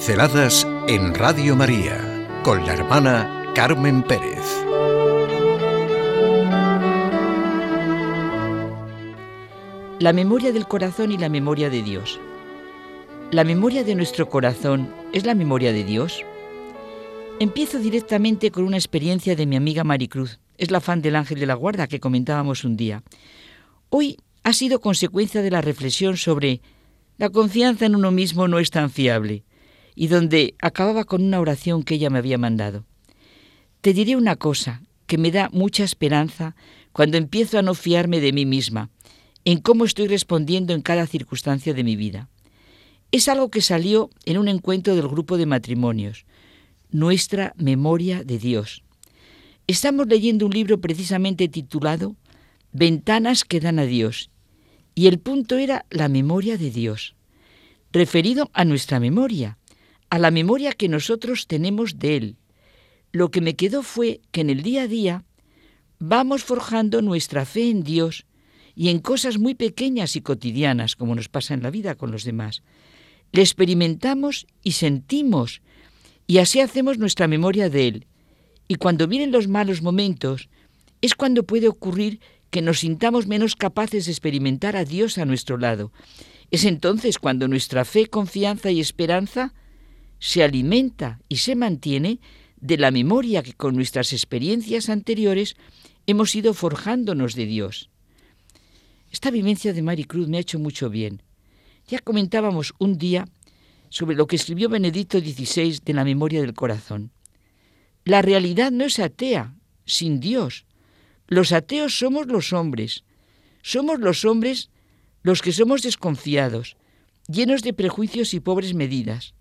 Pinceladas en Radio María con la hermana Carmen Pérez. La memoria del corazón y la memoria de Dios. ¿La memoria de nuestro corazón es la memoria de Dios? Empiezo directamente con una experiencia de mi amiga Maricruz. Es la fan del ángel de la guarda que comentábamos un día. Hoy ha sido consecuencia de la reflexión sobre la confianza en uno mismo no es tan fiable y donde acababa con una oración que ella me había mandado. Te diré una cosa que me da mucha esperanza cuando empiezo a no fiarme de mí misma, en cómo estoy respondiendo en cada circunstancia de mi vida. Es algo que salió en un encuentro del grupo de matrimonios, Nuestra Memoria de Dios. Estamos leyendo un libro precisamente titulado Ventanas que dan a Dios, y el punto era la memoria de Dios, referido a nuestra memoria, a la memoria que nosotros tenemos de Él. Lo que me quedó fue que en el día a día vamos forjando nuestra fe en Dios y en cosas muy pequeñas y cotidianas, como nos pasa en la vida con los demás. Le experimentamos y sentimos, y así hacemos nuestra memoria de Él. Y cuando vienen los malos momentos, es cuando puede ocurrir que nos sintamos menos capaces de experimentar a Dios a nuestro lado. Es entonces cuando nuestra fe, confianza y esperanza se alimenta y se mantiene de la memoria que con nuestras experiencias anteriores hemos ido forjándonos de Dios. Esta vivencia de Maricruz me ha hecho mucho bien. Ya comentábamos un día sobre lo que escribió Benedicto XVI de la memoria del corazón. La realidad no es atea, sin Dios. Los ateos somos los hombres. Somos los hombres los que somos desconfiados, llenos de prejuicios y pobres medidas.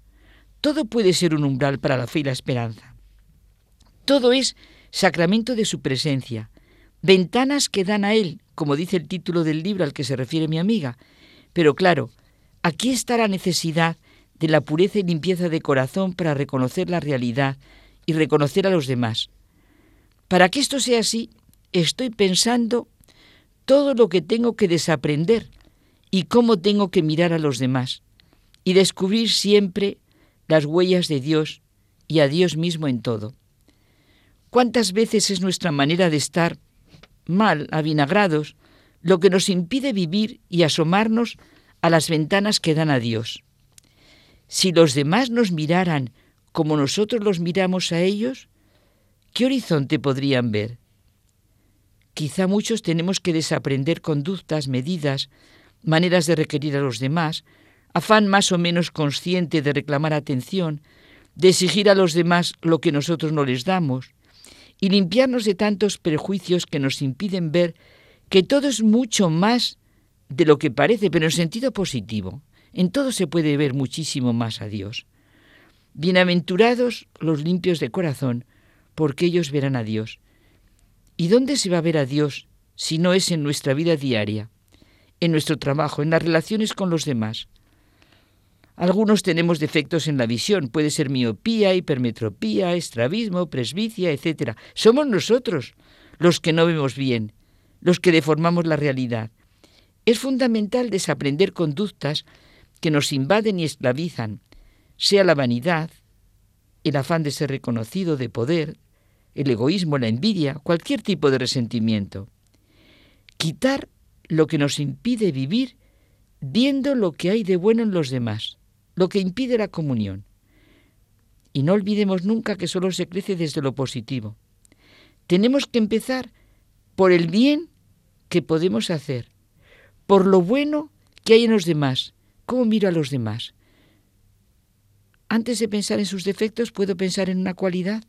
Todo puede ser un umbral para la fe y la esperanza. Todo es sacramento de su presencia, ventanas que dan a Él, como dice el título del libro al que se refiere mi amiga. Pero claro, aquí está la necesidad de la pureza y limpieza de corazón para reconocer la realidad y reconocer a los demás. Para que esto sea así, estoy pensando todo lo que tengo que desaprender y cómo tengo que mirar a los demás y descubrir siempre las huellas de Dios y a Dios mismo en todo. ¿Cuántas veces es nuestra manera de estar mal, avinagrados, lo que nos impide vivir y asomarnos a las ventanas que dan a Dios? Si los demás nos miraran como nosotros los miramos a ellos, ¿qué horizonte podrían ver? Quizá muchos tenemos que desaprender conductas, medidas, maneras de requerir a los demás, afán más o menos consciente de reclamar atención, de exigir a los demás lo que nosotros no les damos, y limpiarnos de tantos prejuicios que nos impiden ver que todo es mucho más de lo que parece, pero en sentido positivo. En todo se puede ver muchísimo más a Dios. Bienaventurados los limpios de corazón, porque ellos verán a Dios. ¿Y dónde se va a ver a Dios si no es en nuestra vida diaria, en nuestro trabajo, en las relaciones con los demás? Algunos tenemos defectos en la visión, puede ser miopía, hipermetropía, estrabismo, presbicia, etc. Somos nosotros los que no vemos bien, los que deformamos la realidad. Es fundamental desaprender conductas que nos invaden y esclavizan, sea la vanidad, el afán de ser reconocido, de poder, el egoísmo, la envidia, cualquier tipo de resentimiento. Quitar lo que nos impide vivir viendo lo que hay de bueno en los demás lo que impide la comunión. Y no olvidemos nunca que solo se crece desde lo positivo. Tenemos que empezar por el bien que podemos hacer, por lo bueno que hay en los demás. ¿Cómo miro a los demás? Antes de pensar en sus defectos, puedo pensar en una cualidad.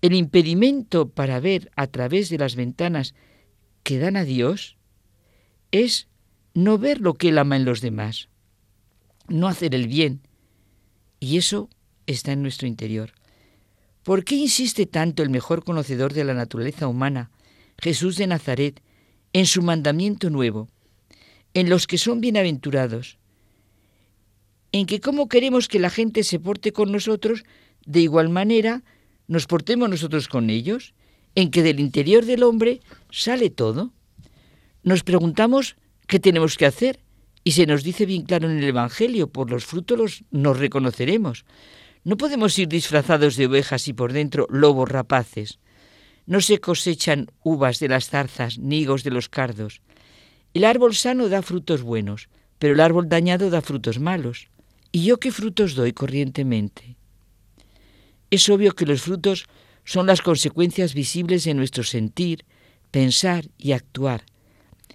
El impedimento para ver a través de las ventanas que dan a Dios es no ver lo que Él ama en los demás no hacer el bien. Y eso está en nuestro interior. ¿Por qué insiste tanto el mejor conocedor de la naturaleza humana, Jesús de Nazaret, en su mandamiento nuevo, en los que son bienaventurados, en que cómo queremos que la gente se porte con nosotros, de igual manera nos portemos nosotros con ellos, en que del interior del hombre sale todo? Nos preguntamos qué tenemos que hacer Y se nos dice bien claro en el Evangelio, por los frutos nos reconoceremos. No podemos ir disfrazados de ovejas y por dentro lobos rapaces. No se cosechan uvas de las zarzas, ni higos de los cardos. El árbol sano da frutos buenos, pero el árbol dañado da frutos malos. ¿Y yo qué frutos doy corrientemente? Es obvio que los frutos son las consecuencias visibles de nuestro sentir, pensar y actuar.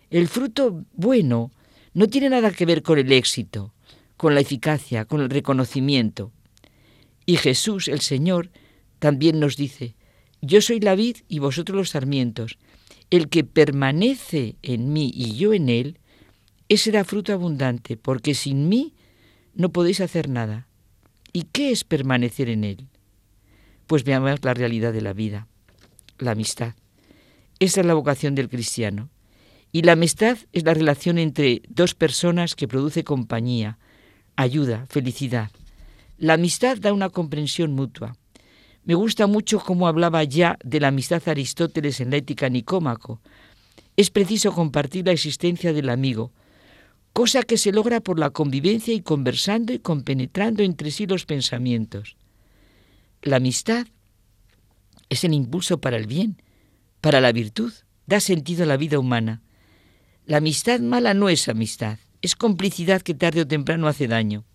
El fruto bueno no tiene nada que ver con el éxito, con la eficacia, con el reconocimiento. Y Jesús, el Señor, también nos dice, yo soy la vid y vosotros los sarmientos. El que permanece en mí y yo en él, ese da fruto abundante, porque sin mí no podéis hacer nada. ¿Y qué es permanecer en él? Pues veamos la realidad de la vida, la amistad. Esa es la vocación del cristiano. Y la amistad es la relación entre dos personas que produce compañía, ayuda, felicidad. La amistad da una comprensión mutua. Me gusta mucho cómo hablaba ya de la amistad Aristóteles en la ética Nicómaco. Es preciso compartir la existencia del amigo, cosa que se logra por la convivencia y conversando y compenetrando entre sí los pensamientos. La amistad es el impulso para el bien, para la virtud, da sentido a la vida humana. La amistad mala no es amistad, es complicidad que tarde o temprano hace daño.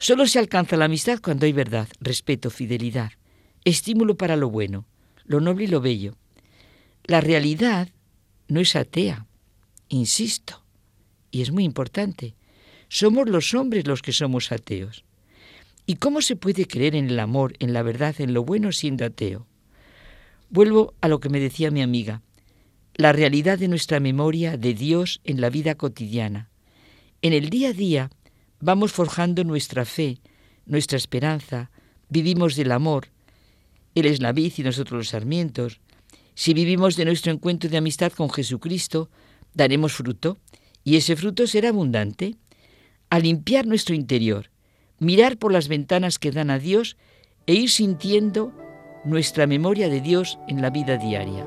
Solo se alcanza la amistad cuando hay verdad, respeto, fidelidad, estímulo para lo bueno, lo noble y lo bello. La realidad no es atea, insisto, y es muy importante. Somos los hombres los que somos ateos. ¿Y cómo se puede creer en el amor, en la verdad, en lo bueno siendo ateo? Vuelvo a lo que me decía mi amiga la realidad de nuestra memoria de Dios en la vida cotidiana. En el día a día vamos forjando nuestra fe, nuestra esperanza, vivimos del amor. Él es la vid y nosotros los sarmientos. Si vivimos de nuestro encuentro de amistad con Jesucristo, daremos fruto, y ese fruto será abundante. A limpiar nuestro interior, mirar por las ventanas que dan a Dios e ir sintiendo nuestra memoria de Dios en la vida diaria.